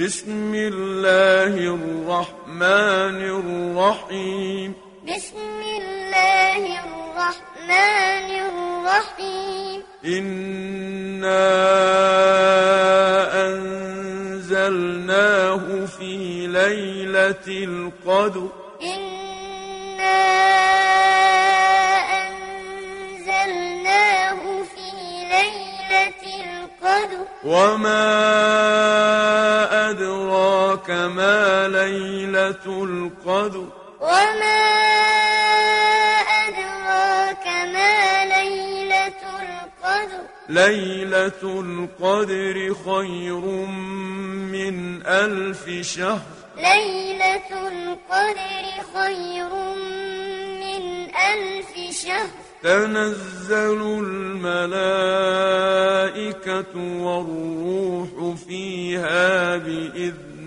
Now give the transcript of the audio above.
بسم الله الرحمن الرحيم. بسم الله الرحمن الرحيم. إنا أنزلناه في ليلة القدر. إنا أنزلناه في ليلة القدر. وما أدراك ما ليلة القدر. وما أدراك ما ليلة القدر. ليلة القدر خير من ألف شهر. ليلة القدر خير من ألف شهر. تنزل الملائكة والروح فيها بإذن